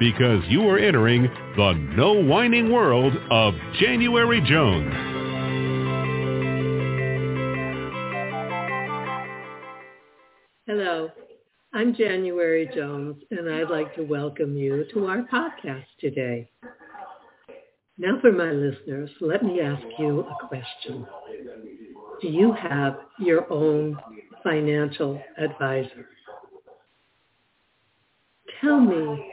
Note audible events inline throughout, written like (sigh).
because you are entering the no whining world of January Jones. Hello, I'm January Jones, and I'd like to welcome you to our podcast today. Now for my listeners, let me ask you a question. Do you have your own financial advisor? Tell me,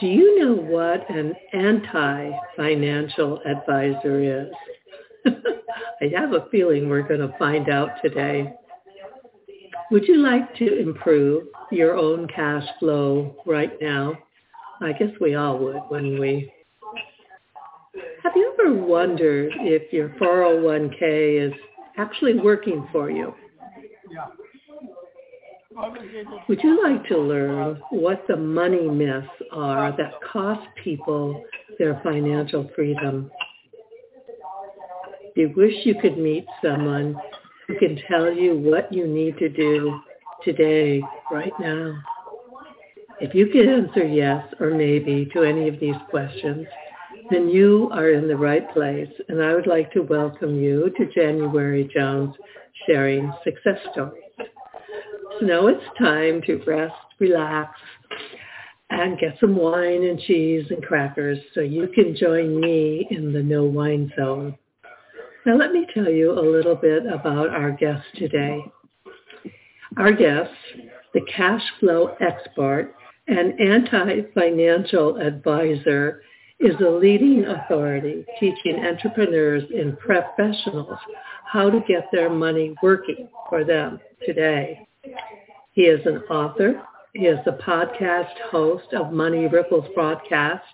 do you know what an anti-financial advisor is? (laughs) I have a feeling we're going to find out today. Would you like to improve your own cash flow right now? I guess we all would, wouldn't we? Have you ever wondered if your 401k is actually working for you? Would you like to learn what the money myths are that cost people their financial freedom? Do you wish you could meet someone who can tell you what you need to do today, right now? If you can answer yes or maybe to any of these questions, then you are in the right place, and I would like to welcome you to January Jones Sharing Success Stories. So now it's time to rest, relax, and get some wine and cheese and crackers so you can join me in the no wine zone. Now let me tell you a little bit about our guest today. Our guest, the cash flow expert and anti-financial advisor, is a leading authority teaching entrepreneurs and professionals how to get their money working for them today. He is an author. He is the podcast host of Money Ripples broadcast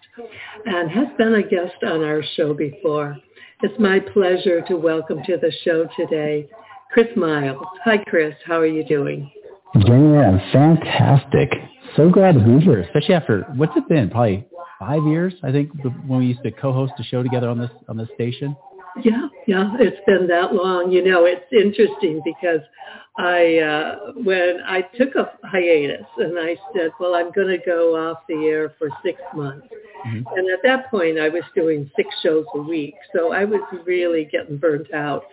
and has been a guest on our show before. It's my pleasure to welcome to the show today Chris Miles. Hi, Chris. How are you doing? Jenny, I'm fantastic. So glad to be here, especially after what's it been? Probably five years, I think, when we used to co-host a show together on this on this station. Yeah, yeah, it's been that long. You know, it's interesting because I uh when I took a hiatus and I said, well, I'm going to go off the air for 6 months. Mm-hmm. And at that point I was doing 6 shows a week. So I was really getting burnt out.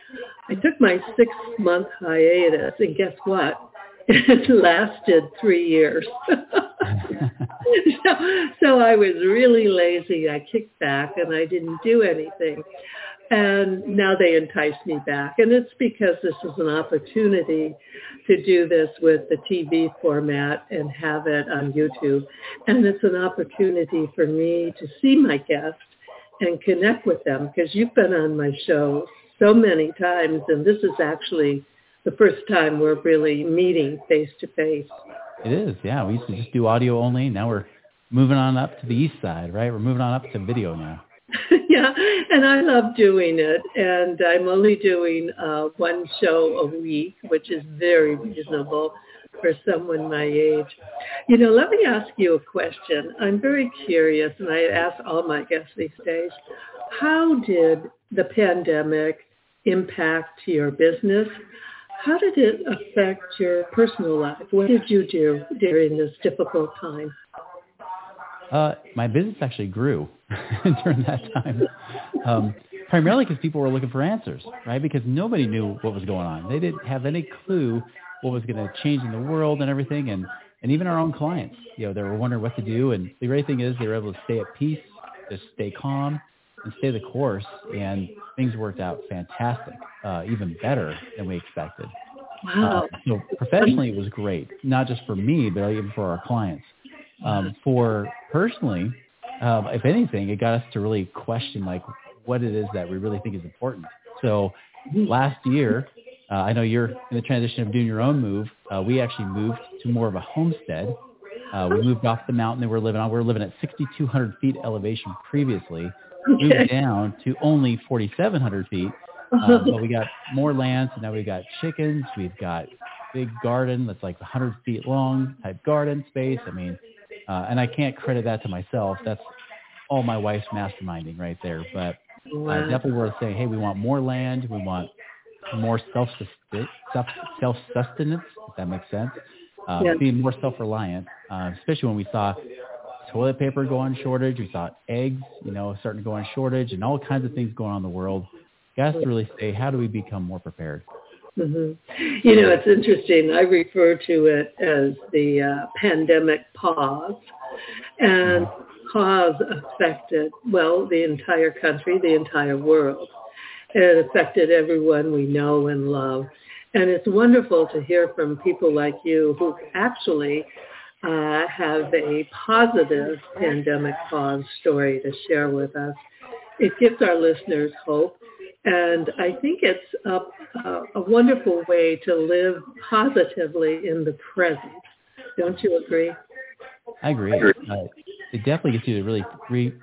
I took my 6 month hiatus and guess what? (laughs) It lasted 3 years. (laughs) so, so I was really lazy. I kicked back and I didn't do anything. And now they entice me back. And it's because this is an opportunity to do this with the TV format and have it on YouTube. And it's an opportunity for me to see my guests and connect with them because you've been on my show so many times and this is actually the first time we're really meeting face to face. It is, yeah. We used to just do audio only. Now we're moving on up to the east side, right? We're moving on up to video now. (laughs) yeah, and I love doing it. And I'm only doing uh, one show a week, which is very reasonable for someone my age. You know, let me ask you a question. I'm very curious, and I ask all my guests these days, how did the pandemic impact your business? How did it affect your personal life? What did you do during this difficult time? Uh, my business actually grew (laughs) during that time, um, primarily because people were looking for answers, right? Because nobody knew what was going on. They didn't have any clue what was going to change in the world and everything, and and even our own clients, you know, they were wondering what to do. And the great thing is they were able to stay at peace, just stay calm, and stay the course, and things worked out fantastic, uh, even better than we expected. Wow. Uh, so professionally, it was great, not just for me, but even for our clients. Um, for personally, um, if anything, it got us to really question like what it is that we really think is important. So last year, uh, I know you're in the transition of doing your own move. Uh, we actually moved to more of a homestead. Uh, we moved off the mountain that we're living on. We were living at 6,200 feet elevation previously. Moved down to only 4,700 feet. Uh, (laughs) but we got more land, so now we've got chickens. We've got big garden that's like 100 feet long type garden space. I mean, uh, and I can't credit that to myself. That's all my wife's masterminding right there. But uh, definitely worth saying, hey, we want more land. We want more self self sustenance, if that makes sense. Uh, yeah. Being more self reliant, uh, especially when we saw toilet paper go on shortage, we saw eggs, you know, starting to go on shortage, and all kinds of things going on in the world. Got to really say, how do we become more prepared? Mm-hmm. You know, it's interesting. I refer to it as the uh, pandemic pause. And pause affected, well, the entire country, the entire world. It affected everyone we know and love. And it's wonderful to hear from people like you who actually uh, have a positive pandemic pause story to share with us. It gives our listeners hope and I think it's a, a, a wonderful way to live positively in the present. Don't you agree? I agree. Uh, it definitely gets you to really re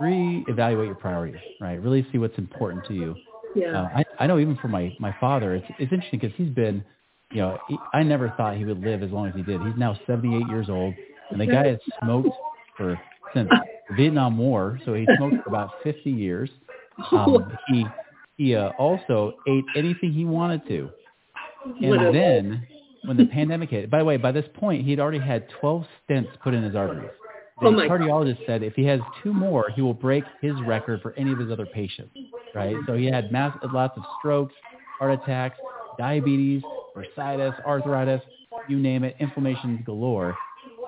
reevaluate your priorities, right? Really see what's important to you. Yeah. Uh, I, I know even for my my father, it's it's interesting because he's been, you know, he, I never thought he would live as long as he did. He's now 78 years old, and the guy has smoked for since the Vietnam War, so he smoked for about 50 years. (laughs) Um, he he uh, also ate anything he wanted to. And then when the pandemic hit, by the way, by this point, he'd already had 12 stents put in his arteries. The oh cardiologist God. said if he has two more, he will break his record for any of his other patients, right? So he had mass, lots of strokes, heart attacks, diabetes, bursitis, arthritis, you name it, inflammation galore.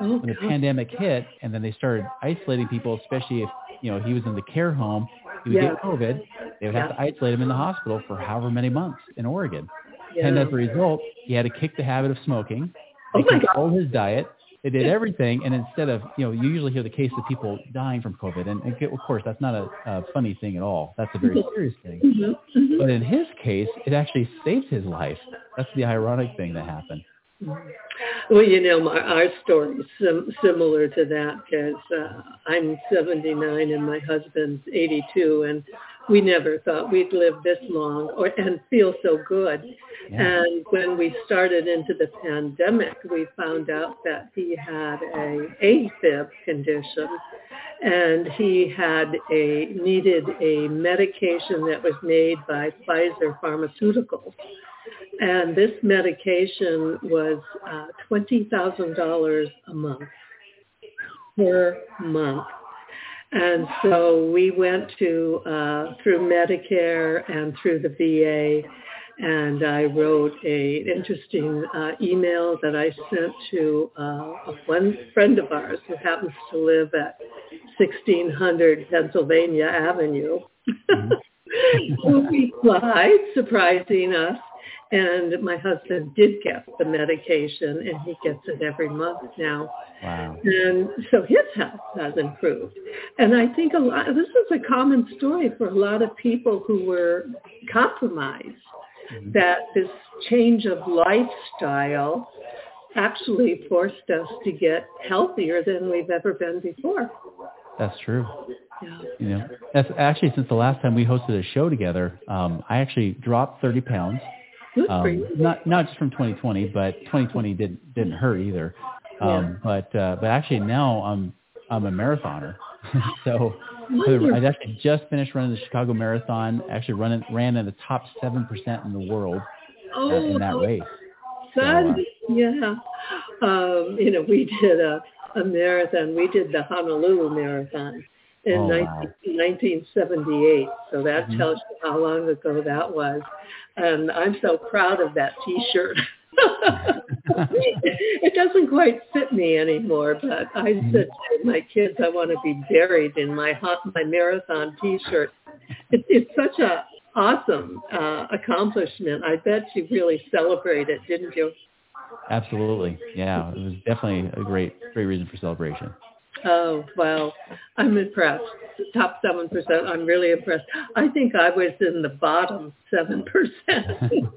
Oh, when the pandemic hit and then they started isolating people, especially if, you know, he was in the care home, he would yeah. get COVID, they would have to isolate him in the hospital for however many months in Oregon. Yeah. And as a result, he had to kick the habit of smoking. They oh controlled his diet. They did (laughs) everything, and instead of, you know, you usually hear the case of people dying from COVID, and, and of course that's not a, a funny thing at all. That's a very serious thing. Mm-hmm. Mm-hmm. But in his case, it actually saved his life. That's the ironic thing that happened. Well, you know, my, our story is sim- similar to that because uh, I'm 79 and my husband's 82, and we never thought we'd live this long or and feel so good. Yeah. And when we started into the pandemic, we found out that he had a AFib condition, and he had a needed a medication that was made by Pfizer Pharmaceuticals and this medication was uh, $20,000 a month per month. And so we went to uh, through Medicare and through the VA, and I wrote a interesting uh, email that I sent to uh, a one friend of ours who happens to live at 1600 Pennsylvania Avenue. (laughs) Mm-hmm. who replied, surprising us, and my husband did get the medication, and he gets it every month now. Wow. And so his health has improved. And I think a lot, this is a common story for a lot of people who were compromised, mm-hmm. that this change of lifestyle actually forced us to get healthier than we've ever been before. That's true. Yeah. You know, that's actually since the last time we hosted a show together, um, I actually dropped 30 pounds Um, not not just from 2020, but 2020 didn't didn't hurt either. Um, yeah. But uh, but actually now I'm I'm a marathoner, (laughs) so I actually just finished running the Chicago Marathon. Actually, running ran in the top seven percent in the world oh, uh, in that race. So, uh, yeah, um, you know, we did a, a marathon. We did the Honolulu Marathon in oh, 19, wow. 1978. So that mm-hmm. tells you how long ago that was. And I'm so proud of that T-shirt. (laughs) it doesn't quite fit me anymore, but I mm-hmm. said to my kids, I want to be buried in my hot, my marathon T-shirt. It, it's such a awesome uh, accomplishment. I bet you really celebrated, didn't you? Absolutely. Yeah, it was definitely a great great reason for celebration. Oh, well, I'm impressed. Top 7%, I'm really impressed. I think I was in the bottom 7%. (laughs)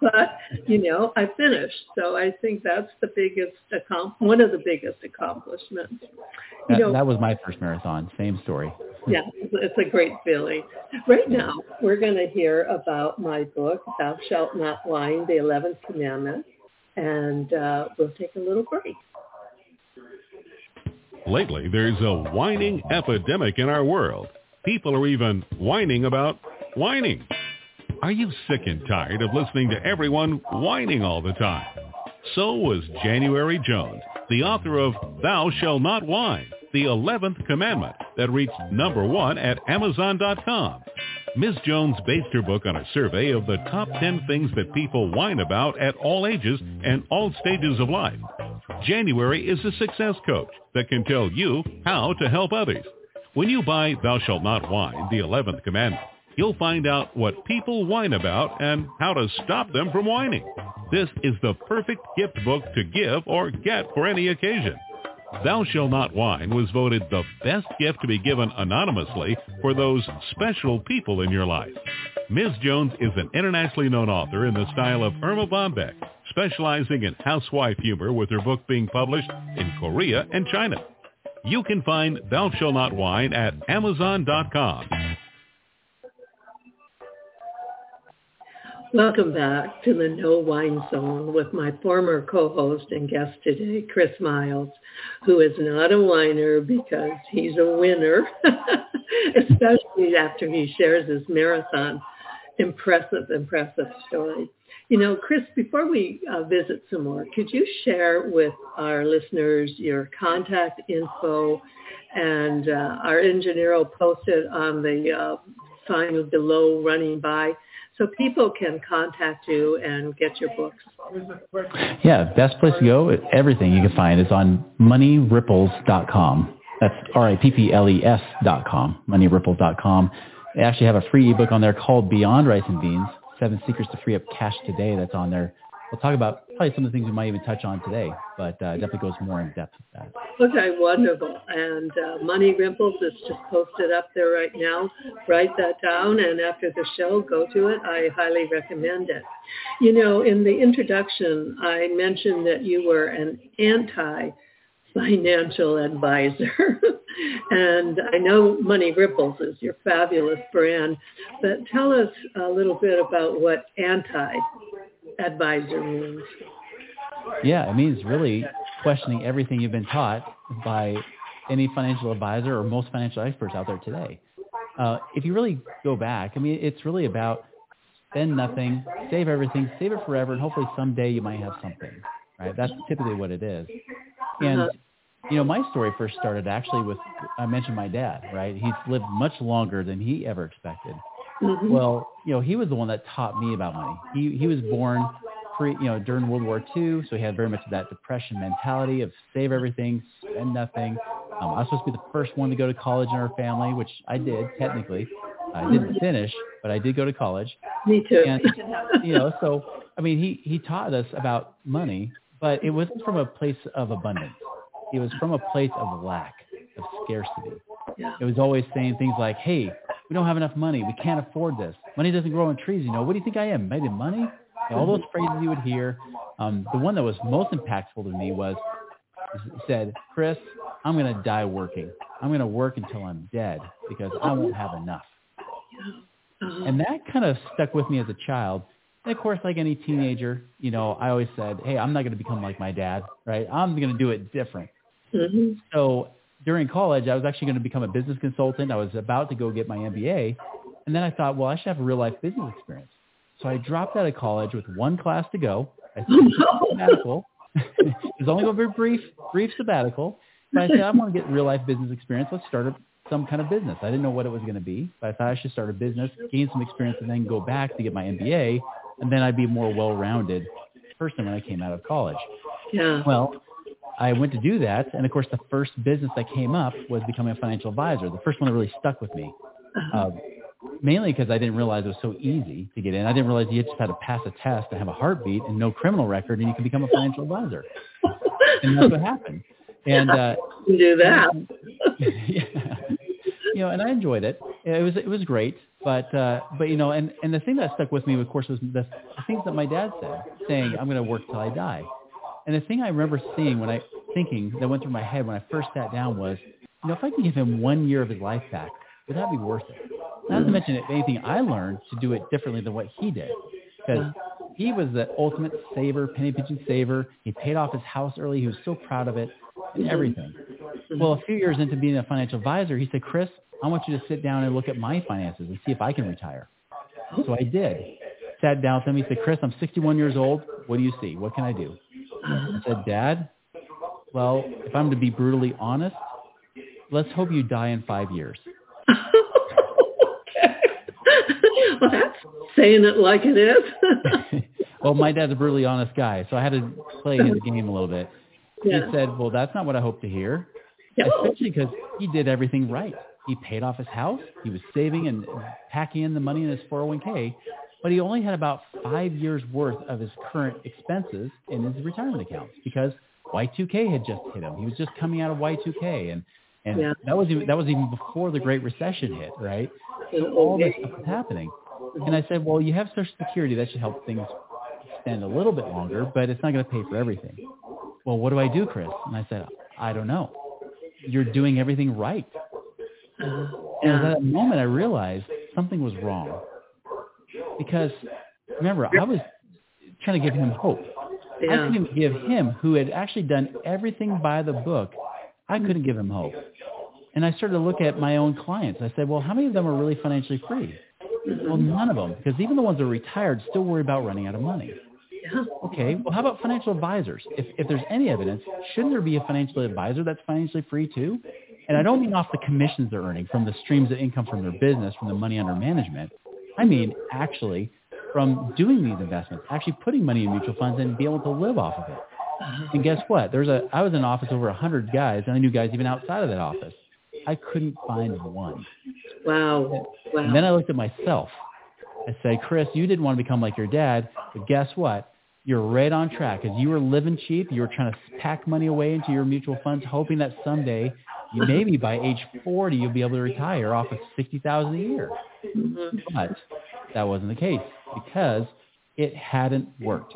but, you know, I finished. So I think that's the biggest, accom- one of the biggest accomplishments. That, you know, that was my first marathon. Same story. yeah, it's a great feeling. Right now, we're going to hear about my book, Thou Shalt Not Whine, the 11th Commandment. And uh, we'll take a little break. Lately, there's a whining epidemic in our world. People are even whining about whining. Are you sick and tired of listening to everyone whining all the time? So was January Jones, the author of Thou Shall Not Whine, the 11th commandment that reached number one at Amazon.com. Ms. Jones based her book on a survey of the top 10 things that people whine about at all ages and all stages of life. January is a success coach that can tell you how to help others. When you buy Thou Shalt Not Whine, the 11th commandment, you'll find out what people whine about and how to stop them from whining. This is the perfect gift book to give or get for any occasion. Thou Shalt Not Whine was voted the best gift to be given anonymously for those special people in your life. Ms. Jones is an internationally known author in the style of Erma Bombeck, specializing in housewife humor with her book being published in Korea and China. You can find Thou Shalt Not Whine at Amazon.com. Welcome back to the No Wine Zone with my former co-host and guest today, Chris Miles, who is not a whiner because he's a winner, (laughs) especially after he shares his marathon impressive, impressive story. You know, Chris, before we uh, visit some more, could you share with our listeners your contact info and uh, our engineer will post it on the uh, sign below running by so people can contact you and get your books. Yeah, best place to go, everything you can find is on moneyripples.com. That's R-I-P-P-L-E-S dot com, moneyripples.com. They actually have a free ebook on there called Beyond Rice and Beans, Seven Secrets to Free Up Cash Today that's on there we'll talk about probably some of the things we might even touch on today, but uh, definitely goes more in depth with that. Okay, wonderful. And uh, Money Ripples is just posted up there right now. Write that down, and after the show, go to it. I highly recommend it. You know, in the introduction, I mentioned that you were an anti (laughs) financial advisor. (laughs) and I know Money Ripples is your fabulous brand, but tell us a little bit about what anti advisor means. Yeah, it means really questioning everything you've been taught by any financial advisor or most financial experts out there today. Uh, if you really go back, I mean, it's really about spend nothing, save everything, save it forever, and hopefully someday you might have something, right? That's typically what it is. And, uh-huh. you know, my story first started actually with, I mentioned my dad, right? He's lived much longer than he ever expected. Mm-hmm. Well, you know, he was the one that taught me about money. He he was born pre, you know, during World War II, so he had very much of that depression mentality of save everything, spend nothing. Um, I was supposed to be the first one to go to college in our family, which I did technically. I didn't finish, but I did go to college. Me too. And, you know, so I mean, he he taught us about money, but it wasn't from a place of abundance. It was from a place of lack, of scarcity. Yeah. It was always saying things like, "Hey, we don't have enough money. We can't afford this. Money doesn't grow on trees. You know, what do you think I am? Made of money? Know, all those phrases you would hear. Um, the one that was most impactful to me was said, Chris, I'm going to die working. I'm going to work until I'm dead because I won't have enough. And that kind of stuck with me as a child. And of course, like any teenager, you know, I always said, hey, I'm not going to become like my dad, right? I'm going to do it different. Mm-hmm. So during college, I was actually going to become a business consultant. I was about to go get my MBA. And then I thought, well, I should have a real life business experience. So I dropped out of college with one class to go. I took (laughs) a sabbatical. (laughs) it was only a very brief, brief sabbatical. But I said, I want to get real life business experience. Let's start a, some kind of business. I didn't know what it was going to be, but I thought I should start a business, gain some experience, and then go back to get my MBA. And then I'd be a more well-rounded person when I came out of college. Yeah. Well, I went to do that, and of course, the first business that came up was becoming a financial advisor. The first one that really stuck with me, uh, mainly because I didn't realize it was so easy to get in. I didn't realize you just had to pass a test and have a heartbeat and no criminal record, and you can become a financial advisor. And that's what happened. And uh, do that. (laughs) yeah. You know, and I enjoyed it. It was it was great, but uh, but you know, and and the thing that stuck with me, of course, was the, things that my dad said, saying, "I'm going to work till I die." And the thing I remember seeing when I thinking that went through my head when I first sat down was, you know, if I could give him one year of his life back, would that be worth it? Not to mention, if anything, I learned to do it differently than what he did, because he was the ultimate saver, penny pinching saver. He paid off his house early. He was so proud of it and everything. Well, a few years into being a financial advisor, he said, Chris, I want you to sit down and look at my finances and see if I can retire. So I did. Sat down with him. He said, Chris, I'm 61 years old. What do you see? What can I do? I said, Dad, well, if I'm to be brutally honest, let's hope you die in five years. okay. (laughs) well, that's saying it like it is. (laughs) well, my dad's a brutally honest guy, so I had to play his (laughs) game a little bit. Yeah. He said, well, that's not what I hope to hear. Yeah. Especially because he did everything right. He paid off his house. He was saving and packing in the money in his 401k, but he only had about five years worth of his current expenses in his retirement accounts because Y2K had just hit him. He was just coming out of Y2K, and and Yeah. that was even, that was even before the Great Recession hit, right? So all this stuff was happening, and I said, well, you have Social Security that should help things extend a little bit longer, but it's not going to pay for everything. Well, what do I do, Chris? And I said, I don't know. You're doing everything right. And at that moment, I realized something was wrong. Because remember, I was trying to give him hope. I Yeah. couldn't give him, who had actually done everything by the book, I couldn't give him hope. And I started to look at my own clients. I said, well, how many of them are really financially free? Well, none of them, because even the ones that are retired still worry about running out of money. Okay, well, how about financial advisors? If, if there's any evidence, shouldn't there be a financial advisor that's financially free too? And I don't mean off the commissions they're earning from the streams of income from their business, from the money under management. I mean actually from doing these investments, actually putting money in mutual funds and be able to live off of it. Uh-huh. And guess what? There's a I was in an office over a hundred guys, and I knew guys even outside of that office. I couldn't find one. Wow. Wow. And then I looked at myself. I said, Chris, you didn't want to become like your dad, but guess what? You're right on track because you were living cheap. You were trying to pack money away into your mutual funds, hoping that someday, maybe by age 40, you'll be able to retire off of 60000 a year. Mhm. But that wasn't the case because it hadn't worked.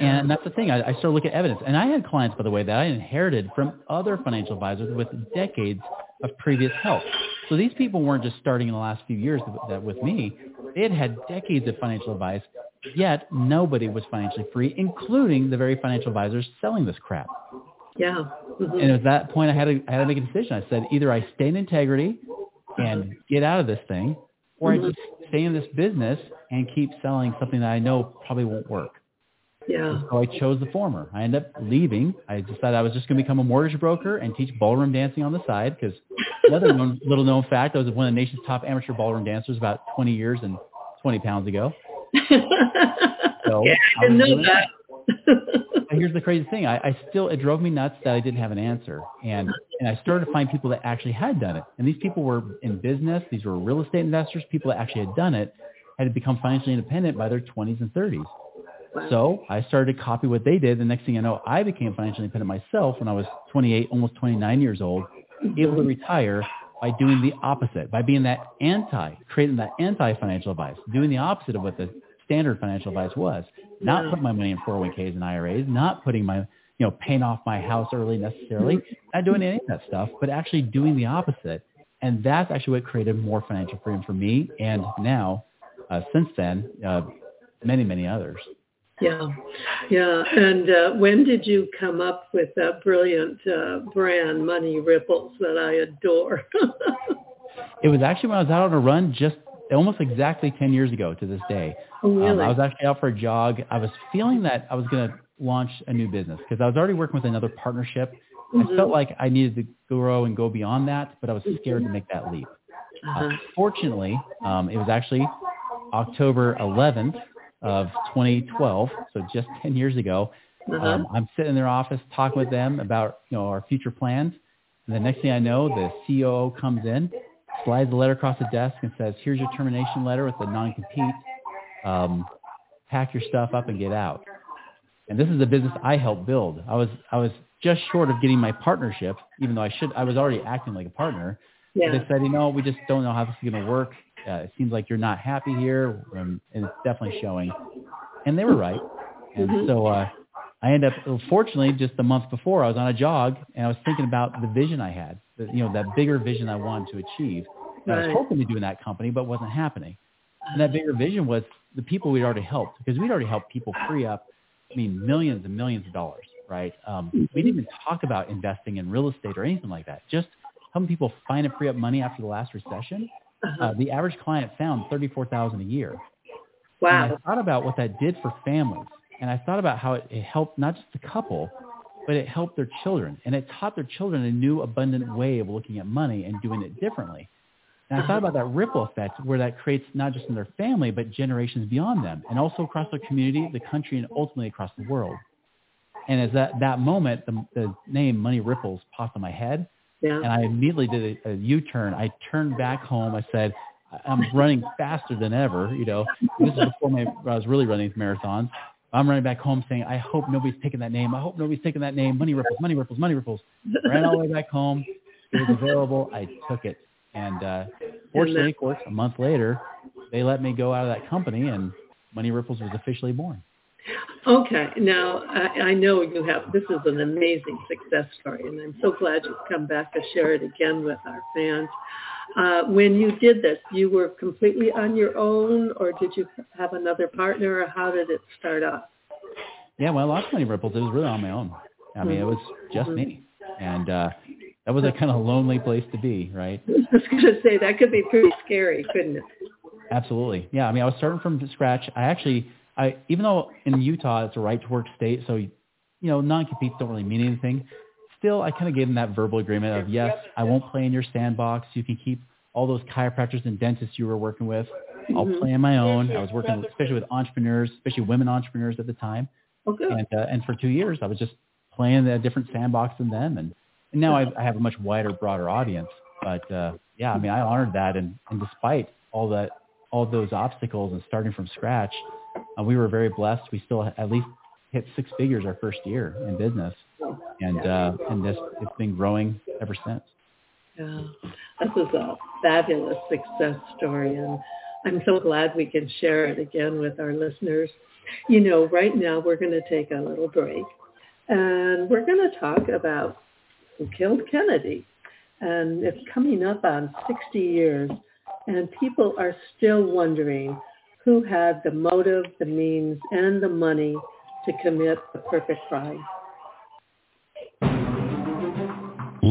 And that's the thing. I, I started looking at evidence. And I had clients, by the way, that I inherited from other financial advisors with decades of previous help. So these people weren't just starting in the last few years that, that with me. They had had decades of financial advice, yet nobody was financially free, including the very financial advisors selling this crap. Yeah. Mhm. And at that point, I had to, I had to make a decision. I said, either I stay in integrity and get out of this thing, or I just stay in this business and keep selling something that I know probably won't work. Yeah. So I chose the former. I ended up leaving. I decided I was just going to become a mortgage broker and teach ballroom dancing on the side because another known, (laughs) little known fact, I was one of the nation's top amateur ballroom dancers about 20 years and 20 pounds ago. (laughs) So yeah, I I didn't know that. (laughs) Here's the crazy thing. I, I still, it drove me nuts that I didn't have an answer. And, and I started to find people that actually had done it. And these people were in business. These were real estate investors, people that actually had done it, had become financially independent by their 20s and 30s. So I started to copy what they did. The next thing I know, I became financially independent myself when I was 28, almost 29 years old, able to retire by doing the opposite, by being that anti, creating that anti-financial advice, doing the opposite of what the standard financial advice was. Not putting my money in 401ks and IRAs, not putting my, you know, paying off my house early necessarily, not doing any of that stuff, but actually doing the opposite. And that's actually what created more financial freedom for me. And now, uh, since then, uh, many, many others. Yeah, yeah. And uh, when did you come up with that brilliant uh, brand, Money Ripples, that I adore? (laughs) it was actually when I was out on a run just almost exactly 10 years ago to this day. Oh, really? Um, I was actually out for a jog. I was feeling that I was going to launch a new business because I was already working with another partnership. Mm-hmm. I felt like I needed to grow and go beyond that, but I was scared mm-hmm. to make that leap. Uh-huh. Uh, fortunately, um, it was actually October 11th of 2012, so just 10 years ago. Uh-huh. Um, I'm sitting in their office talking with them about you know our future plans, and the next thing I know, the COO comes in, slides the letter across the desk, and says, "Here's your termination letter with the non-compete. Um, pack your stuff up and get out." And this is a business I helped build. I was I was just short of getting my partnership, even though I should I was already acting like a partner. Yeah. They said, you know, we just don't know how this is going to work. Uh, it seems like you're not happy here, um, and it's definitely showing. And they were right. And mm-hmm. so uh, I ended up, fortunately, just a month before, I was on a jog, and I was thinking about the vision I had, you know, that bigger vision I wanted to achieve. Right. I was hoping to do in that company, but wasn't happening. And that bigger vision was the people we'd already helped, because we'd already helped people free up, I mean, millions and millions of dollars, right? Um, we didn't even talk about investing in real estate or anything like that. Just helping people find and free up money after the last recession uh-huh. Uh, the average client found thirty-four thousand a year. Wow! And I thought about what that did for families, and I thought about how it, it helped not just the couple, but it helped their children, and it taught their children a new, abundant way of looking at money and doing it differently. And I thought about that ripple effect where that creates not just in their family, but generations beyond them, and also across their community, the country, and ultimately across the world. And as that, that moment, the, the name Money Ripples popped in my head, yeah. And I immediately did a, a U-turn. I turned back home. I said, I'm running faster than ever. You know, this is before my, I was really running marathons. I'm running back home saying, I hope nobody's taking that name. I hope nobody's taking that name. Money ripples, money ripples, money ripples. Ran all the way back home. It was available. I took it. And uh, fortunately, of course, a month later, they let me go out of that company and Money Ripples was officially born. Okay, now I, I know you have, this is an amazing success story, and I'm so glad you've come back to share it again with our fans. Uh, when you did this, you were completely on your own, or did you have another partner, or how did it start off? Yeah, well, I Lost Money Ripples, it was really on my own. I mean, mm-hmm. it was just mm-hmm. me. And uh, that was a kind of lonely place to be, right? (laughs) I was going to say, that could be pretty scary, couldn't it? Absolutely. Yeah, I mean, I was starting from scratch. I actually I even though in Utah it's a right to work state, so you know non-competes don't really mean anything. Still, I kind of gave them that verbal agreement of yes, I won't play in your sandbox. You can keep all those chiropractors and dentists you were working with. I'll mm-hmm. play on my own. I was working especially with entrepreneurs, especially women entrepreneurs at the time. Okay. And uh, and for two years, I was just playing a different sandbox than them, and, and now I, I have a much wider, broader audience. But uh, yeah, I mean, I honored that, and, and despite all that, all those obstacles and starting from scratch, uh, we were very blessed. We still at least hit six figures our first year in business, and uh, and this it's been growing ever since. Yeah, this is a fabulous success story, and I'm so glad we can share it again with our listeners. You know, right now we're going to take a little break, and we're going to talk about who killed Kennedy, and it's coming up on 60 years, and people are still wondering who had the motive, the means, and the money to commit the perfect crime.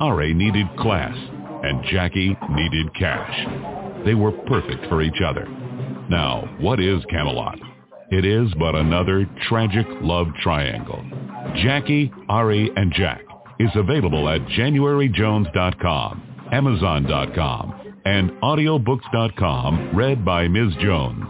Ari needed class, and Jackie needed cash. They were perfect for each other. Now, what is Camelot? It is but another tragic love triangle. Jackie, Ari, and Jack is available at januaryjones.com, amazon.com, and audiobooks.com, read by Ms. Jones.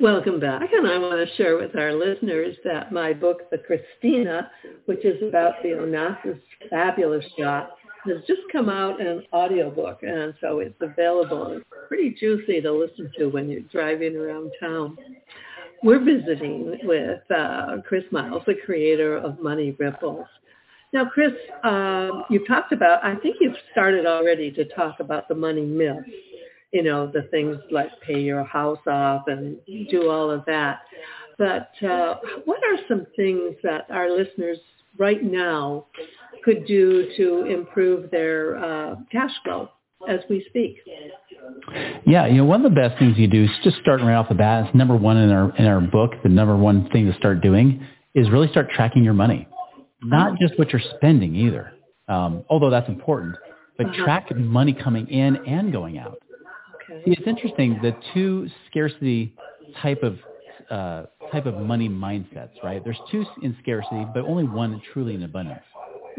Welcome back, and I want to share with our listeners that my book, The Christina, which is about the Onassis fabulous shot, has just come out in an audiobook, and so it's available. It's pretty juicy to listen to when you're driving around town. We're visiting with uh, Chris Miles, the creator of Money Ripples. Now, Chris, um, you've talked about, I think you've started already to talk about the money myths you know, the things like pay your house off and do all of that. But uh, what are some things that our listeners right now could do to improve their uh, cash flow as we speak? Yeah, you know, one of the best things you do is just starting right off the bat. It's number one in our in our book. The number one thing to start doing is really start tracking your money, not just what you're spending either. Um, although that's important, but uh-huh. track money coming in and going out. See, it's interesting. The two scarcity type of uh, type of money mindsets, right? There's two in scarcity, but only one truly in abundance.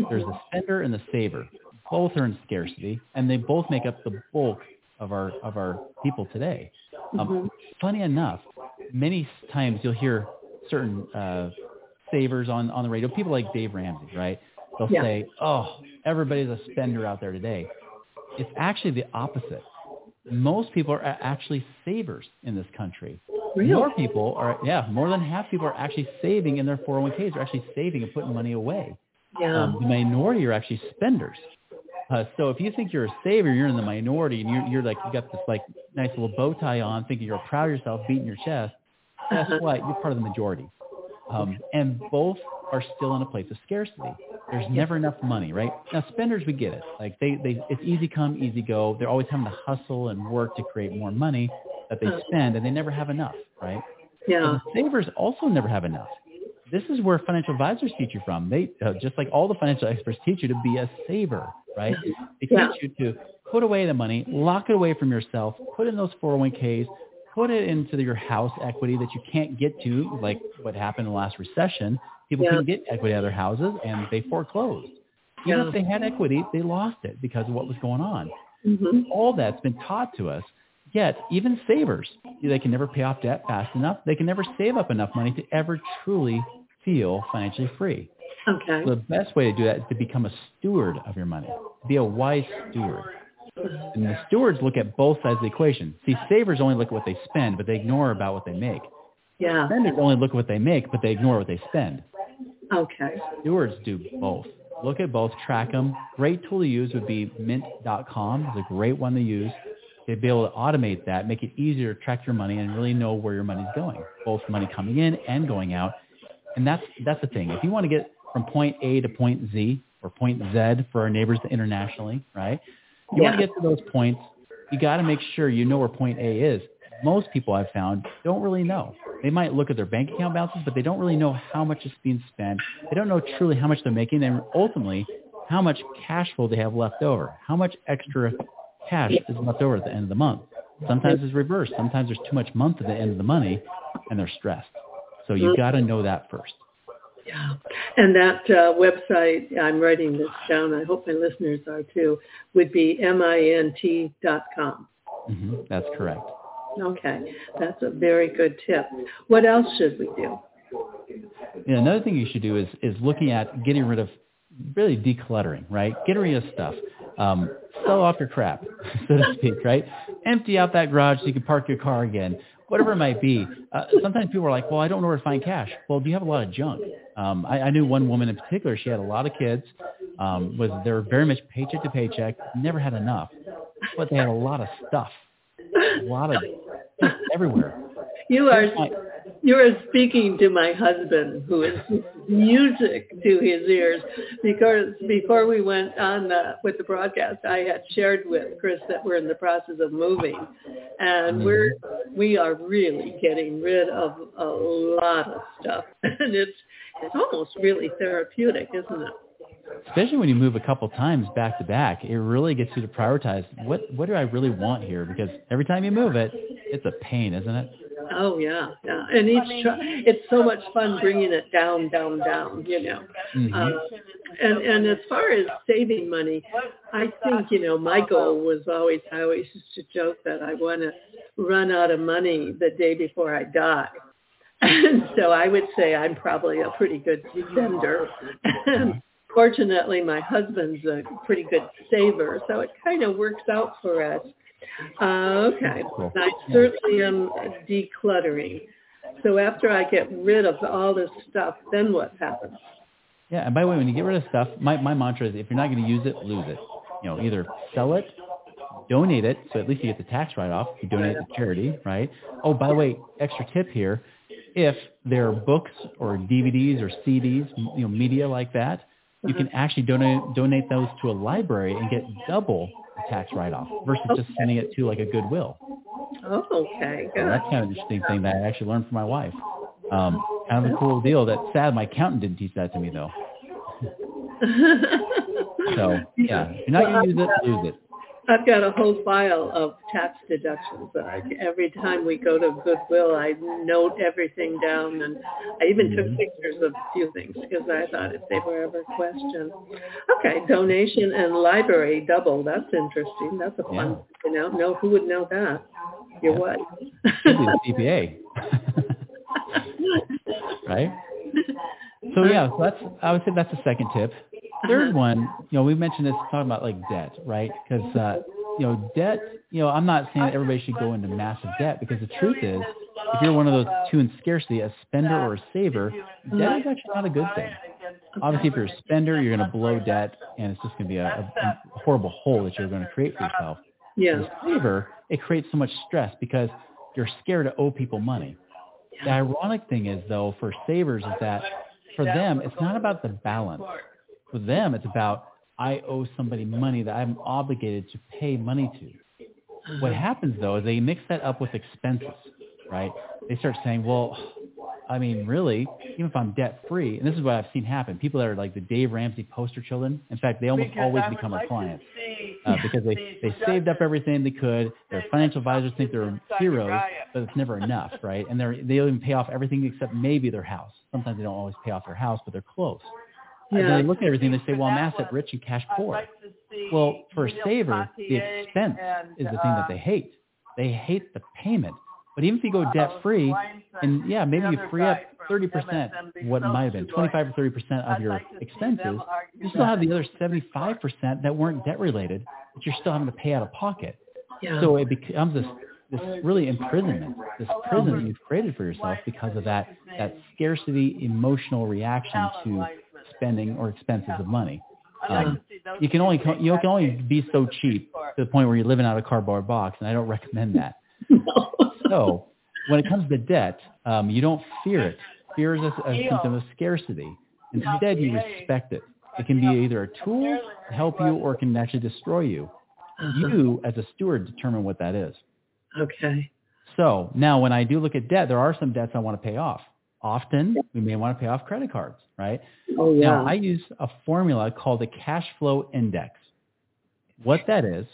There's the spender and the saver. Both are in scarcity, and they both make up the bulk of our of our people today. Um, mm-hmm. Funny enough, many times you'll hear certain uh, savers on on the radio. People like Dave Ramsey, right? They'll Yeah. say, "Oh, everybody's a spender out there today." It's actually the opposite most people are actually savers in this country. Really? More people are, yeah, more than half people are actually saving in their 401ks. They're actually saving and putting money away. Yeah. Um, the minority are actually spenders. Uh, so if you think you're a saver, you're in the minority, and you're, you're like you got this like nice little bow tie on, thinking you're proud of yourself, beating your chest. Guess Uh-huh. what? You're part of the majority. Um, and both are still in a place of scarcity. There's never enough money, right? Now spenders, we get it. Like they, they, it's easy come, easy go. They're always having to hustle and work to create more money that they spend, and they never have enough, right? yeah. But savers also never have enough. This is where financial advisors teach you from. They uh, just like all the financial experts teach you to be a saver, right? They teach Yeah. you to put away the money, lock it away from yourself, put in those 401ks, put it into your house equity that you can't get to, like what happened in the last recession. People couldn't get equity out of their houses and they foreclosed. Even Yeah. if they had equity, they lost it because of what was going on hmm all that's been taught to us. Yet, even savers, they can never pay off debt fast enough. They can never save up enough money to ever truly feel financially free. Okay. So the best way to do that is to become a steward of your money. Be a wise steward. And the stewards look at both sides of the equation. See, savers only look at what they spend, but they ignore about what they make. Yeah. Spenders only look at what they make, but they ignore what they spend. Okay. Stewards do both. Look at both, track them. Great tool to use would be mint.com. It's a great one to use. They'd be able to automate that, make it easier to track your money and really know where your money's going, both money coming in and going out. And that's that's the thing. If you want to get from point A to point Z or point Z for our neighbors internationally, right? You want to get to those points, you got to make sure you know where point A is. Most people I've found don't really know. They might look at their bank account balances, but they don't really know how much is being spent. They don't know truly how much they're making and ultimately how much cash flow they have left over. How much extra cash is left over at the end of the month. Sometimes it's reversed. Sometimes there's too much month at the end of the money and they're stressed. So you've got to know that first. Yeah. And that uh, website, I'm writing this down, I hope my listeners are too, would be mint.com. hmm That's correct. Okay. That's a very good tip. What else should we do? Yeah, another thing you should do is is looking at getting rid of really decluttering, right? Getting rid of stuff. Um, sell off your crap, (laughs) so to speak, right? Empty out that garage so you can park your car again. Whatever it might be. Uh, sometimes people are like, well, I don't know where to find cash. Well, do you have a lot of junk? Um, I, I knew one woman in particular. She had a lot of kids. Um, was they were very much paycheck to paycheck. Never had enough, but they had a lot of stuff. A lot of everywhere. You are you are speaking to my husband, who is music to his ears, because before we went on the, with the broadcast, I had shared with Chris that we're in the process of moving, and mm-hmm. we're we are really getting rid of a lot of stuff, (laughs) and it's it's almost really therapeutic, isn't it? Especially when you move a couple times back to back, it really gets you to prioritize what what do I really want here? Because every time you move it, it's a pain, isn't it? Oh yeah, yeah. And each try, it's so much fun bringing it down, down, down. You know. Mhm. Uh, and and as far as saving money, I think you know my goal was always I always used to joke that I want to run out of money the day before I die. (laughs) And so I would say I'm probably a pretty good spender. And (laughs) fortunately, my husband's a pretty good saver, so it kind of works out for us. Uh, okay, Cool. I certainly am decluttering. So after I get rid of all this stuff, then what happens? Yeah, and by the way, when you get rid of stuff, my, my mantra is if you're not going to use it, lose it. You know, either sell it, donate it, so at least you get the tax write-off. You donate it to charity, right? Oh, by the way, extra tip here. If there are books or DVDs or CDs, you know, media like that, you can actually donate donate those to a library and get double the tax write-off versus just sending it to like a Goodwill. Oh, okay, So that's kind of an interesting thing that I actually learned from my wife. Um, kind of a cool deal. That's sad my accountant didn't teach that to me though. (laughs) So yeah, if you're not to use it, lose it. I've got a whole file of tax deductions. I, every time we go to Goodwill, I note everything down, and I even took Mhm. pictures of a few things because I thought if they were ever questioned. Okay, donation and library double. That's interesting. That's a fun. You know, no, who would know that? Your Yeah. wife. Should be the CPA. (laughs) right? (laughs) So yeah, so that's I would say that's the second tip. Third one, you know, we mentioned this talking about like debt, right? Because uh, you know, debt. You know, I'm not saying that everybody should go into massive debt because the truth is, if you're one of those two in scarcity, a spender or a saver, debt is actually not a good thing. Obviously, if you're a spender, you're going to blow debt, and it's just going to be a, a, a horrible hole that you're going to create for yourself. Yeah. As a saver, it creates so much stress because you're scared to owe people money. The ironic thing is, though, for savers is that for them, it's not about the balance. For them, it's about I owe somebody money that I'm obligated to pay money to. What happens though is they mix that up with expenses, right? They start saying, well, I mean, really, even if I'm debt free, and this is what I've seen happen, people that are like the Dave Ramsey poster children, in fact, they almost always become our clients uh, because they, (laughs) they saved up everything they could. Their financial advisors think they're heroes, but it's never enough, right? And they're, they even pay off everything except maybe their house. Sometimes they don't always pay off their house, but they're close. And Yeah. they look at everything, and they say, well, I'm asset rich and cash poor. Well, for a saver, the expense is the thing that they hate. They hate the payment. But even if you go debt free, and yeah, maybe you free up 30%, what it might have been, 25 or 30% of your expenses, you still have the other 75% that weren't debt related that you're still having to pay out of pocket. Yeah. So it becomes this this really imprisonment, this prison that you've created for yourself because of that that scarcity emotional reaction to spending or expenses of money. Um, you can only you can only be so cheap to the point where you're living out of a cardboard box, and I don't (laughs) recommend that. So when it comes to debt, um, you don't fear it. Fear is a, a symptom of scarcity. Instead, you respect it. It can be either a tool to help you or it can actually destroy you. You, as a steward, determine what that is. okay. So now when I do look at debt, there are some debts I want to pay off. Often we may want to pay off credit cards, right? Oh yeah. Now I use a formula called the cash flow index. What that is,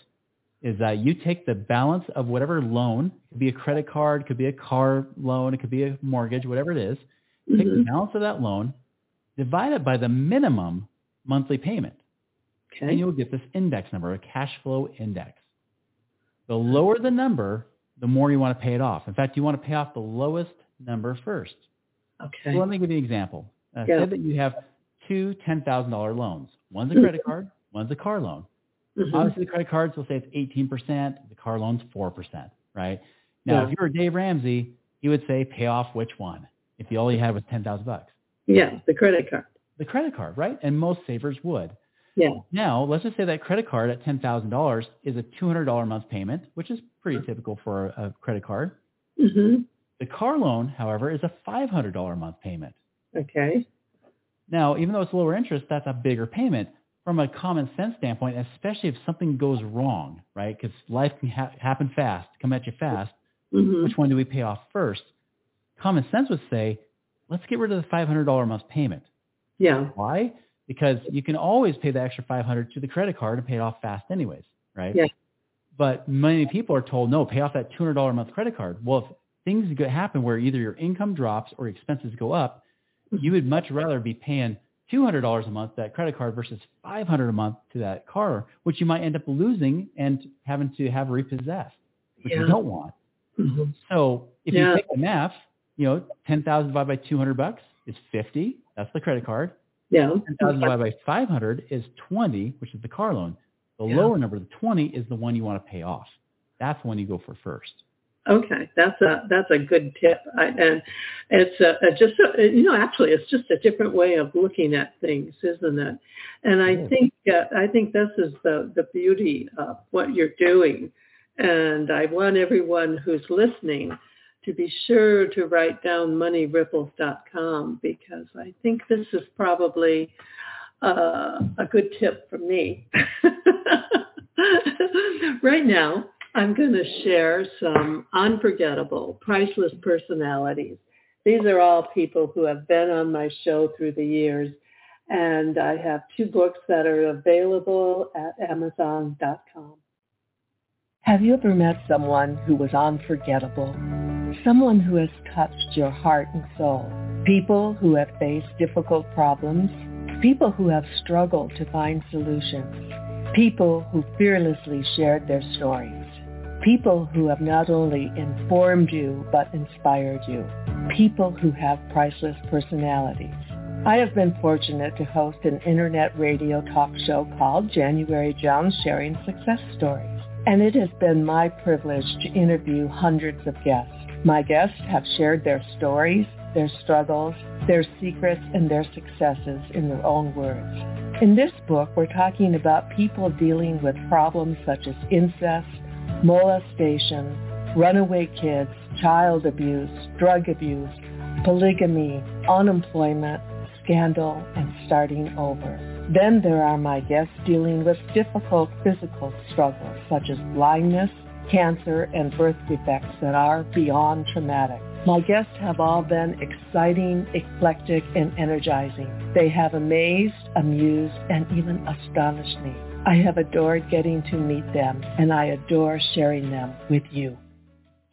is that you take the balance of whatever loan, it could be a credit card, it could be a car loan, it could be a mortgage, whatever it is, take the Mhm. balance of that loan, divide it by the minimum monthly payment, and you'll get this index number, a cash flow index. The lower the number, the more you want to pay it off. In fact, you want to pay off the lowest number first. Okay. So let me give you an example. Uh, Yeah. Say that you have two $10,000 loans. One's a credit card, one's a car loan. Mhm. Obviously, the credit cards will say it's 18%, the car loan's 4%, right? Now, Yeah. if you were Dave Ramsey, he would say pay off which one if you all you had was 10000 bucks. Yeah, the credit card. The credit card, right? And most savers would. Yeah. Now, let's just say that credit card at $10,000 is a $200 a month payment, which is pretty typical for a, credit card. Mhm. The car loan, however, is a $500 a month payment. Okay. Now, even though it's lower interest, that's a bigger payment from a common sense standpoint, especially if something goes wrong, right? Because life can ha- happen fast, come at you fast. Mhm. Which one do we pay off first? Common sense would say, let's get rid of the $500 a month payment. Yeah. Why? Because you can always pay the extra 500 to the credit card and pay it off fast anyways, right? Yeah. But many people are told, no, pay off that $200 a month credit card. Well, if things happen where either your income drops or expenses go up, you would much rather be paying $200 a month that credit card versus 500 a month to that car, which you might end up losing and having to have repossessed, which Yeah. you don't want. hmm So if Yeah. you take the math, you know, 10,000 divided by 200 bucks is 50. That's the credit card. Yeah. 10,000 divided by 500 is 20, which is the car loan. The Yeah. lower number, the 20, is the one you want to pay off. That's the one you go for first. Okay, that's a that's a good tip, I, and it's a, a just a, you know actually it's just a different way of looking at things, isn't it? And I Yeah. think uh, I think this is the the beauty of what you're doing, and I want everyone who's listening to be sure to write down moneyripples.com because I think this is probably uh, a good tip for me. (laughs) right now, I'm going to share some unforgettable, priceless personalities. These are all people who have been on my show through the years. And I have two books that are available at Amazon.com. Have you ever met someone who was unforgettable? Someone who has touched your heart and soul? People who have faced difficult problems? People who have struggled to find solutions? People who fearlessly shared their stories? People who have not only informed you but inspired you? People who have priceless personalities? I have been fortunate to host an internet radio talk show called January Jones Sharing Success Stories. And it has been my privilege to interview hundreds of guests. My guests have shared their stories, their struggles, their secrets, and their successes in their own words. In this book, we're talking about people dealing with problems such as incest, molestation, runaway kids, child abuse, drug abuse, polygamy, unemployment, scandal, and starting over. Then there are my guests dealing with difficult physical struggles such as blindness, cancer, and birth defects that are beyond traumatic. My guests have all been exciting, eclectic, and energizing. They have amazed, amused, and even astonished me. I have adored getting to meet them, and I adore sharing them with you.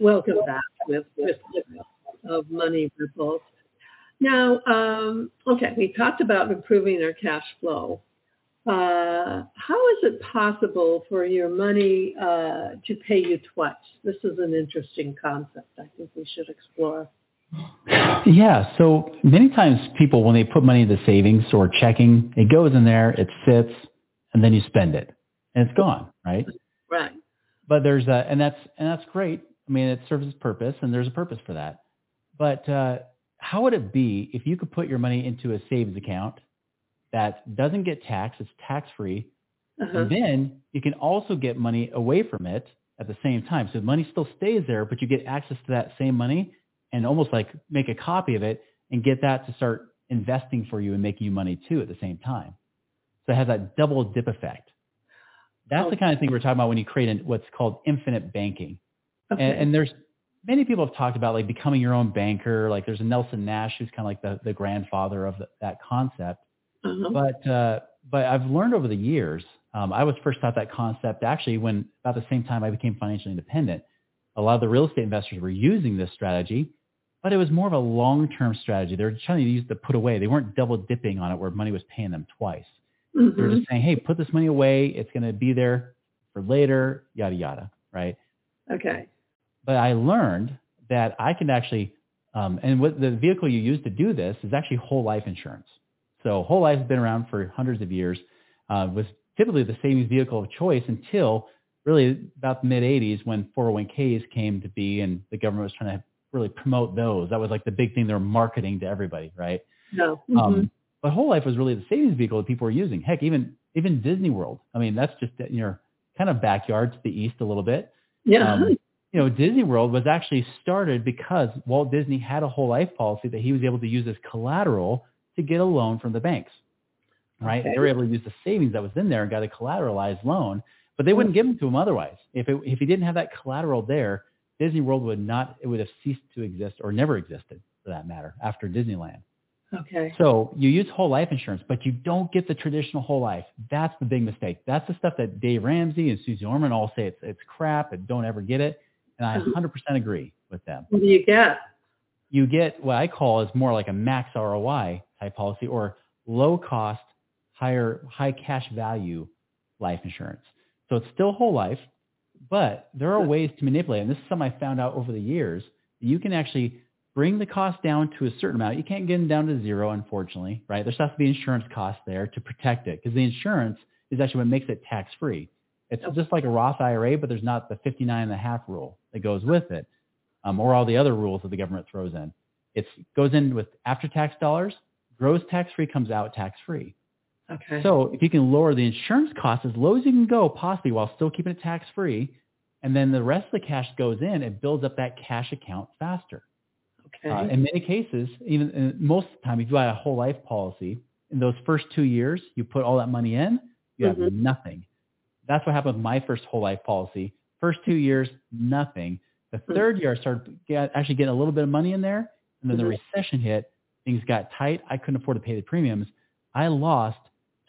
Welcome back with Chris of Money Ripples. Now, um, okay, we talked about improving our cash flow. Uh, how is it possible for your money uh, to pay you twice? This is an interesting concept. I think we should explore. Yeah. So many times people, when they put money into savings or checking, it goes in there, it sits, and then you spend it, and it's gone, right? Right. But there's a, and that's and that's great. I mean, it serves its purpose, and there's a purpose for that. But uh, how would it be if you could put your money into a savings account that doesn't get taxed, it's tax free, Uh-huh. and then you can also get money away from it at the same time. So the money still stays there, but you get access to that same money and almost like make a copy of it and get that to start investing for you and making you money too at the same time. So it has that double dip effect. That's the kind of thing we're talking about when you create an, what's called infinite banking. Okay. And, and there's many people have talked about like becoming your own banker. Like there's a Nelson Nash who's kind of like the, the grandfather of the, that concept. uh-huh. But uh, but I've learned over the years. Um, I was first taught that concept actually when about the same time I became financially independent. A lot of the real estate investors were using this strategy, but it was more of a long-term strategy. They were trying to use the put away. They weren't double dipping on it where money was paying them twice. They were just saying, hey, put this money away. It's going to be there for later, yada, yada, right? Okay. But I learned that I can actually, um, and what the vehicle you use to do this is actually whole life insurance. So whole life has been around for hundreds of years, uh, was typically the savings vehicle of choice until really about the mid 80s when 401ks came to be and the government was trying to really promote those. That was like the big thing they were marketing to everybody, right? No. Um, Mhm. but whole life was really the savings vehicle that people were using. Heck, even even Disney World. I mean, that's just in your kind of backyard to the east a little bit. yeah. Um, you know, Disney World was actually started because Walt Disney had a whole life policy that he was able to use as collateral to get a loan from the banks. Right? Okay. They were able to use the savings that was in there and got a collateralized loan, but they wouldn't give them to him otherwise. If it, if he didn't have that collateral there, Disney World would not it would have ceased to exist or never existed for that matter after Disneyland. okay. So you use whole life insurance, but you don't get the traditional whole life. That's the big mistake. That's the stuff that Dave Ramsey and Susie Orman all say it's it's crap and don't ever get it. And I (laughs) Mhm. 100% agree with them. What do you get? You get what I call is more like a max ROI type policy or low cost, higher high cash value life insurance. So it's still whole life, but there are ways to manipulate. And this is something I found out over the years. You can actually bring the cost down to a certain amount. You can't get them down to zero, unfortunately, right? There has to be insurance costs there to protect it because the insurance is actually what makes it tax free. It's just like a Roth IRA, but there's not the 59 and a half rule that goes with it, um, or all the other rules that the government throws in. It goes in with after tax dollars, gross tax free comes out tax free. Okay. So if you can lower the insurance costs as low as you can go, possibly while still keeping it tax free, and then the rest of the cash goes in, it builds up that cash account faster. okay. Uh, in many cases, even uh, most of the time, if you buy a whole life policy, in those first two years, you put all that money in, you have Mhm. nothing. That's what happened with my first whole life policy. First two years, nothing. The Mhm. third year, I started get, actually getting a little bit of money in there, and then the recession hit. Things got tight. I couldn't afford to pay the premiums. I lost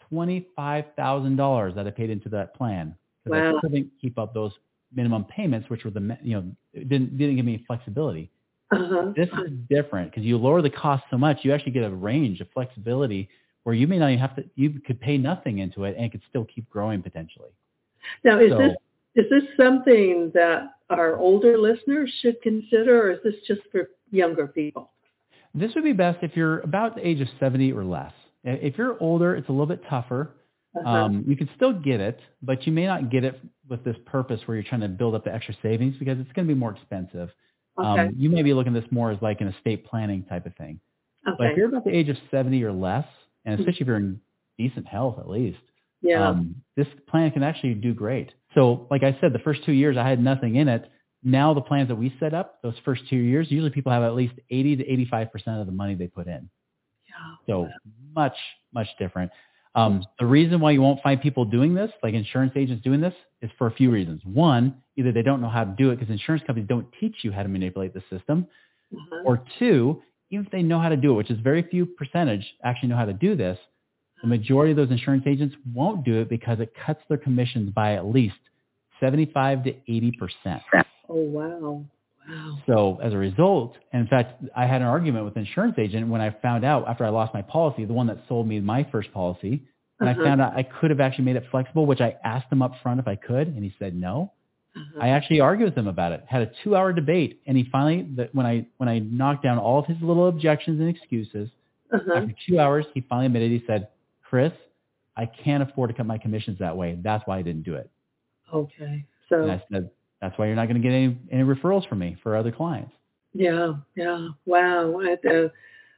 twenty-five thousand dollars that I paid into that plan because Wow. I couldn't keep up those minimum payments, which were the you know didn't didn't give me flexibility. uh-huh. This is different because you lower the cost so much, you actually get a range of flexibility where you may not even have to, you could pay nothing into it and it could still keep growing potentially. Now, is So- this is this something that our older listeners should consider, or is this just for younger people? This would be best if you're about the age of 70 or less. If you're older, it's a little bit tougher. Uh-huh. Um, you can still get it, but you may not get it with this purpose where you're trying to build up the extra savings because it's going to be more expensive. okay. Um, you may be looking at this more as like an estate planning type of thing. But if you're about the age of 70 or less, and especially if you're in decent health at least, yeah. um, this plan can actually do great. So like I said, the first two years I had nothing in it. Now the plans that we set up, those first two years, usually people have at least 80 to 85% of the money they put in. yeah. So much, much different. Um, the reason why you won't find people doing this, like insurance agents doing this, is for a few reasons. One, either they don't know how to do it because insurance companies don't teach you how to manipulate the system. Uh-huh. Or two, even if they know how to do it, which is very few percentage actually know how to do this, the majority of those insurance agents won't do it because it cuts their commissions by at least 75 to 80%. oh wow. Wow. So as a result, and in fact, I had an argument with an insurance agent when I found out after I lost my policy, the one that sold me my first policy, and Uh-huh. I found out I could have actually made it flexible, which I asked him up front if I could, and he said no. Uh-huh. I actually argued with him about it, had a two-hour debate, and he finally, when I when I knocked down all of his little objections and excuses, Uh-huh. after two hours, he finally admitted. He said, "Chris, I can't afford to cut my commissions that way. That's why I didn't do it." Okay. And So I said, "That's why you're not going to get any any referrals from me for other clients." yeah, yeah. Wow. I- uh,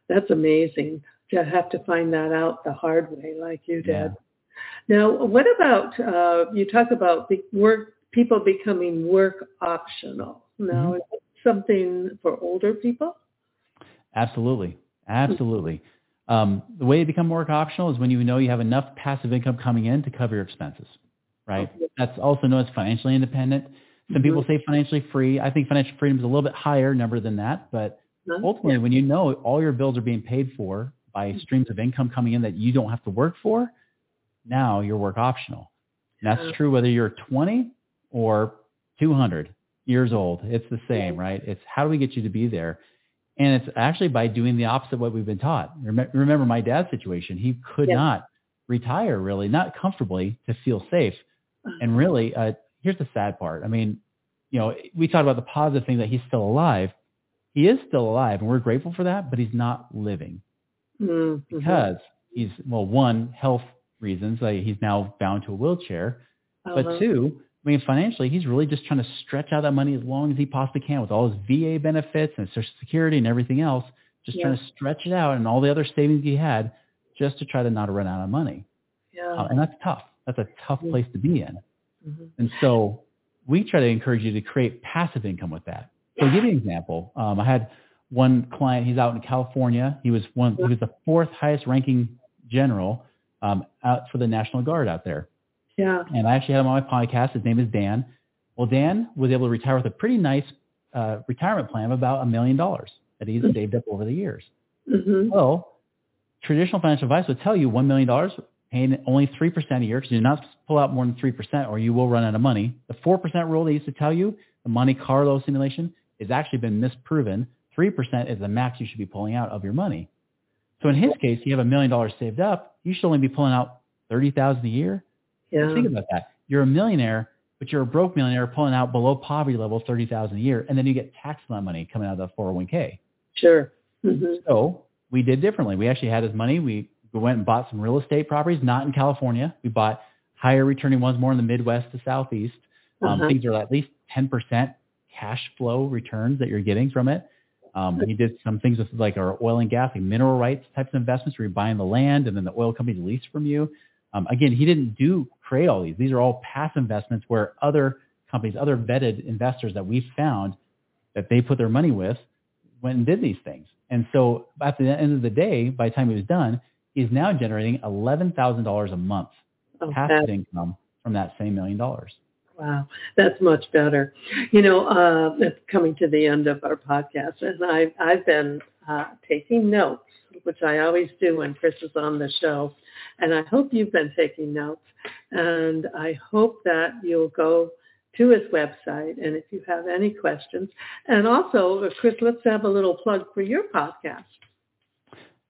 that's amazing to have to find that out the hard way, like you did. Yeah. Now, what about uh, you talk about the work people becoming work optional? Now, Mhm. is it something for older people? Absolutely. Absolutely. Um, the way to become work optional is when you know you have enough passive income coming in to cover your expenses, right? Okay. That's also known as financially independent. Some people Mhm. say financially free. I think financial freedom is a little bit higher number than that, but Huh? ultimately when you know all your bills are being paid for by streams of income coming in that you don't have to work for, now you're work optional. And that's true whether you're 20 or 200 years old. It's the same, right? It's how do we get you to be there? And it's actually by doing the opposite of what we've been taught. Remember my dad's situation. He could Yeah. not retire really, not comfortably to feel safe. And really, uh, here's the sad part. I mean, you know, we talked about the positive thing that he's still alive. He is still alive, and we're grateful for that, but he's not living Mm-hmm. because he's well, one health reasons. Like he's now bound to a wheelchair, Uh-huh. but two, I mean, financially, he's really just trying to stretch out that money as long as he possibly can with all his VA benefits and Social Security and everything else. Just trying to stretch it out and all the other savings he had, just to try to not run out of money. yeah. Uh, and that's tough. That's a tough Yeah. place to be in. Mhm. And so we try to encourage you to create passive income with that. So I'll give you an example. Um, I had one client, he's out in California. He was one, he was the fourth highest ranking general um, out for the National Guard out there. Yeah. And I actually had him on my podcast. His name is Dan. Well, Dan was able to retire with a pretty nice uh, retirement plan of about a million dollars that he's saved up over the years. hmm Well, traditional financial advice would tell you $1 million, paying only 3% a year because you do not pull out more than 3% or you will run out of money. The 4% rule they used to tell you, the Monte Carlo simulation, has actually been misproven. 3% is the max you should be pulling out of your money. So in his case, you have a million dollars saved up. You should only be pulling out 30000 a year. Yeah. Think about that. You're a millionaire, but you're a broke millionaire pulling out below poverty level 30000 a year, and then you get taxed on that money coming out of the 401k. Sure. hmm So we did differently. We actually had his money. We, we went and bought some real estate properties, not in California. We bought higher returning ones more in the Midwest to Southeast. Um, Uh-huh. Things are at least 10% cash flow returns that you're getting from it. Um, we did some things with like our oil and gas, like mineral rights types of investments where you're buying the land and then the oil companies lease from you. Um, again, he didn't do create all these. These are all past investments where other companies, other vetted investors that we found that they put their money with went and did these things. And so at the end of the day, by the time he was done, he's now generating $11,000 a month Oh, passive income from that same million dollars. Wow, that's much better. You know, uh, it's coming to the end of our podcast, and I, I've been uh, taking notes, which I always do when Chris is on the show, and I hope you've been taking notes, and I hope that you'll go to his website, and if you have any questions, and also, Chris, let's have a little plug for your podcast.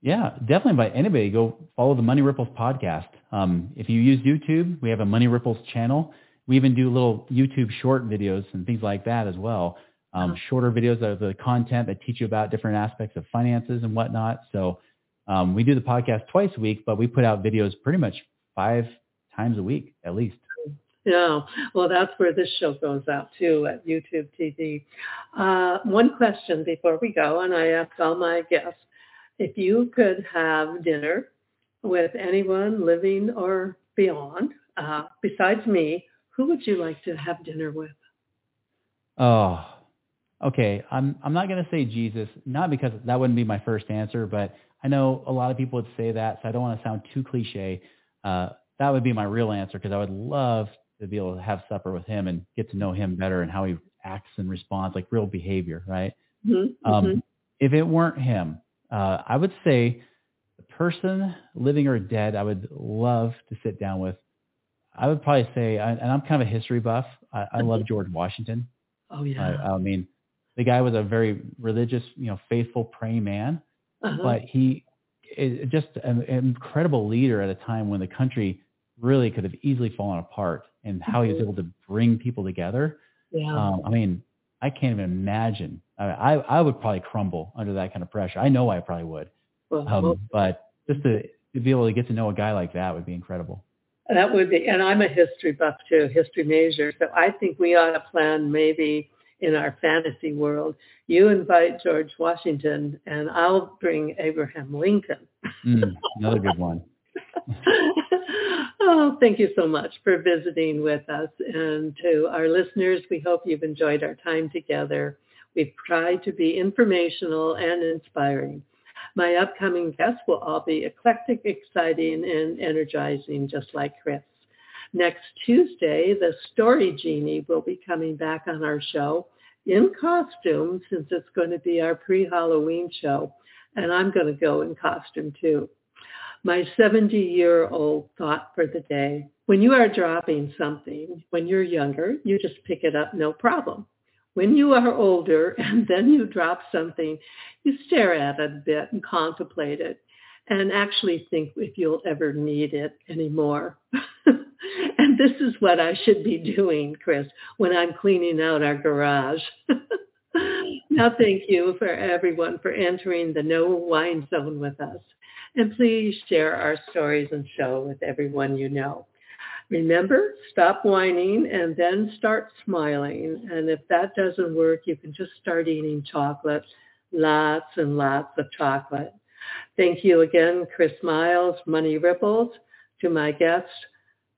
Yeah, definitely invite anybody. Go follow the Money Ripples podcast. Um, if you use YouTube, we have a Money Ripples channel. We even do little YouTube short videos and things like that as well. Um. Shorter videos of the content that teach you about different aspects of finances and whatnot. So um, we do the podcast twice a week, but we put out videos pretty much five times a week at least. Yeah, well, that's where this show goes out too at YouTube TV. Uh, one question before we go, and I ask all my guests, if you could have dinner with anyone living or beyond, uh, besides me, who would you like to have dinner with? Oh, okay. I'm I'm not gonna say Jesus, not because that wouldn't be my first answer, but I know a lot of people would say that, so I don't want to sound too cliche. Uh, that would be my real answer because I would love to be able to have supper with him and get to know him better and how he acts and responds, like real behavior, right? Mhm, Um, mhm. If it weren't him, uh, I would say the person living or dead I would love to sit down with. I would probably say, and I'm kind of a history buff. I, I love George Washington. Oh yeah. I, I mean, the guy was a very religious, you know, faithful, praying man, Uh-huh. but he is just an, an incredible leader at a time when the country really could have easily fallen apart and how he was Mhm. able to bring people together. yeah. Um, I mean, I can't even imagine. I, I, I would probably crumble under that kind of pressure. I know I probably would. well, Um, well, but just to, to be able to get to know a guy like that would be incredible. That would be, and I'm a history buff too, history major. So I think we ought to plan maybe in our fantasy world. You invite George Washington, and I'll bring Abraham Lincoln. Mm, another good one. (laughs) oh, thank you so much for visiting with us. And to our listeners, we hope you've enjoyed our time together. We've tried to be informational and inspiring. My upcoming guests will all be eclectic, exciting, and energizing, just like Chris. Next Tuesday, the Story Genie will be coming back on our show in costume since it's going to be our pre-Halloween show. And I'm going to go in costume too. My 70-year-old thought for the day. When you are dropping something, when you're younger, you just pick it up, no problem. When you are older (laughs) and then you drop something, you stare at it a bit and contemplate it. And actually think if you'll ever need it anymore. (laughs) and this is what I should be doing, Chris, when I'm cleaning out our garage. (laughs) now, thank you for everyone for entering the no whine zone with us. And please share our stories and show with everyone you know. Remember, stop whining and then start smiling. And if that doesn't work, you can just start eating chocolate, lots and lots of chocolate. Thank you again, Chris Miles, Money Ripples, to my guests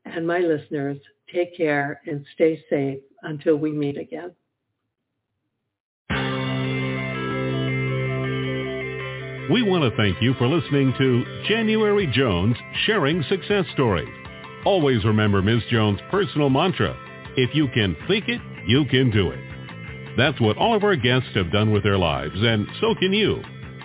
and my listeners. Take care and stay safe until we meet again. We want to thank you for listening to January Jones Sharing Success Stories. Always remember Ms. Jones' personal mantra, if you can think it, you can do it. That's what all of our guests have done with their lives, and so can you.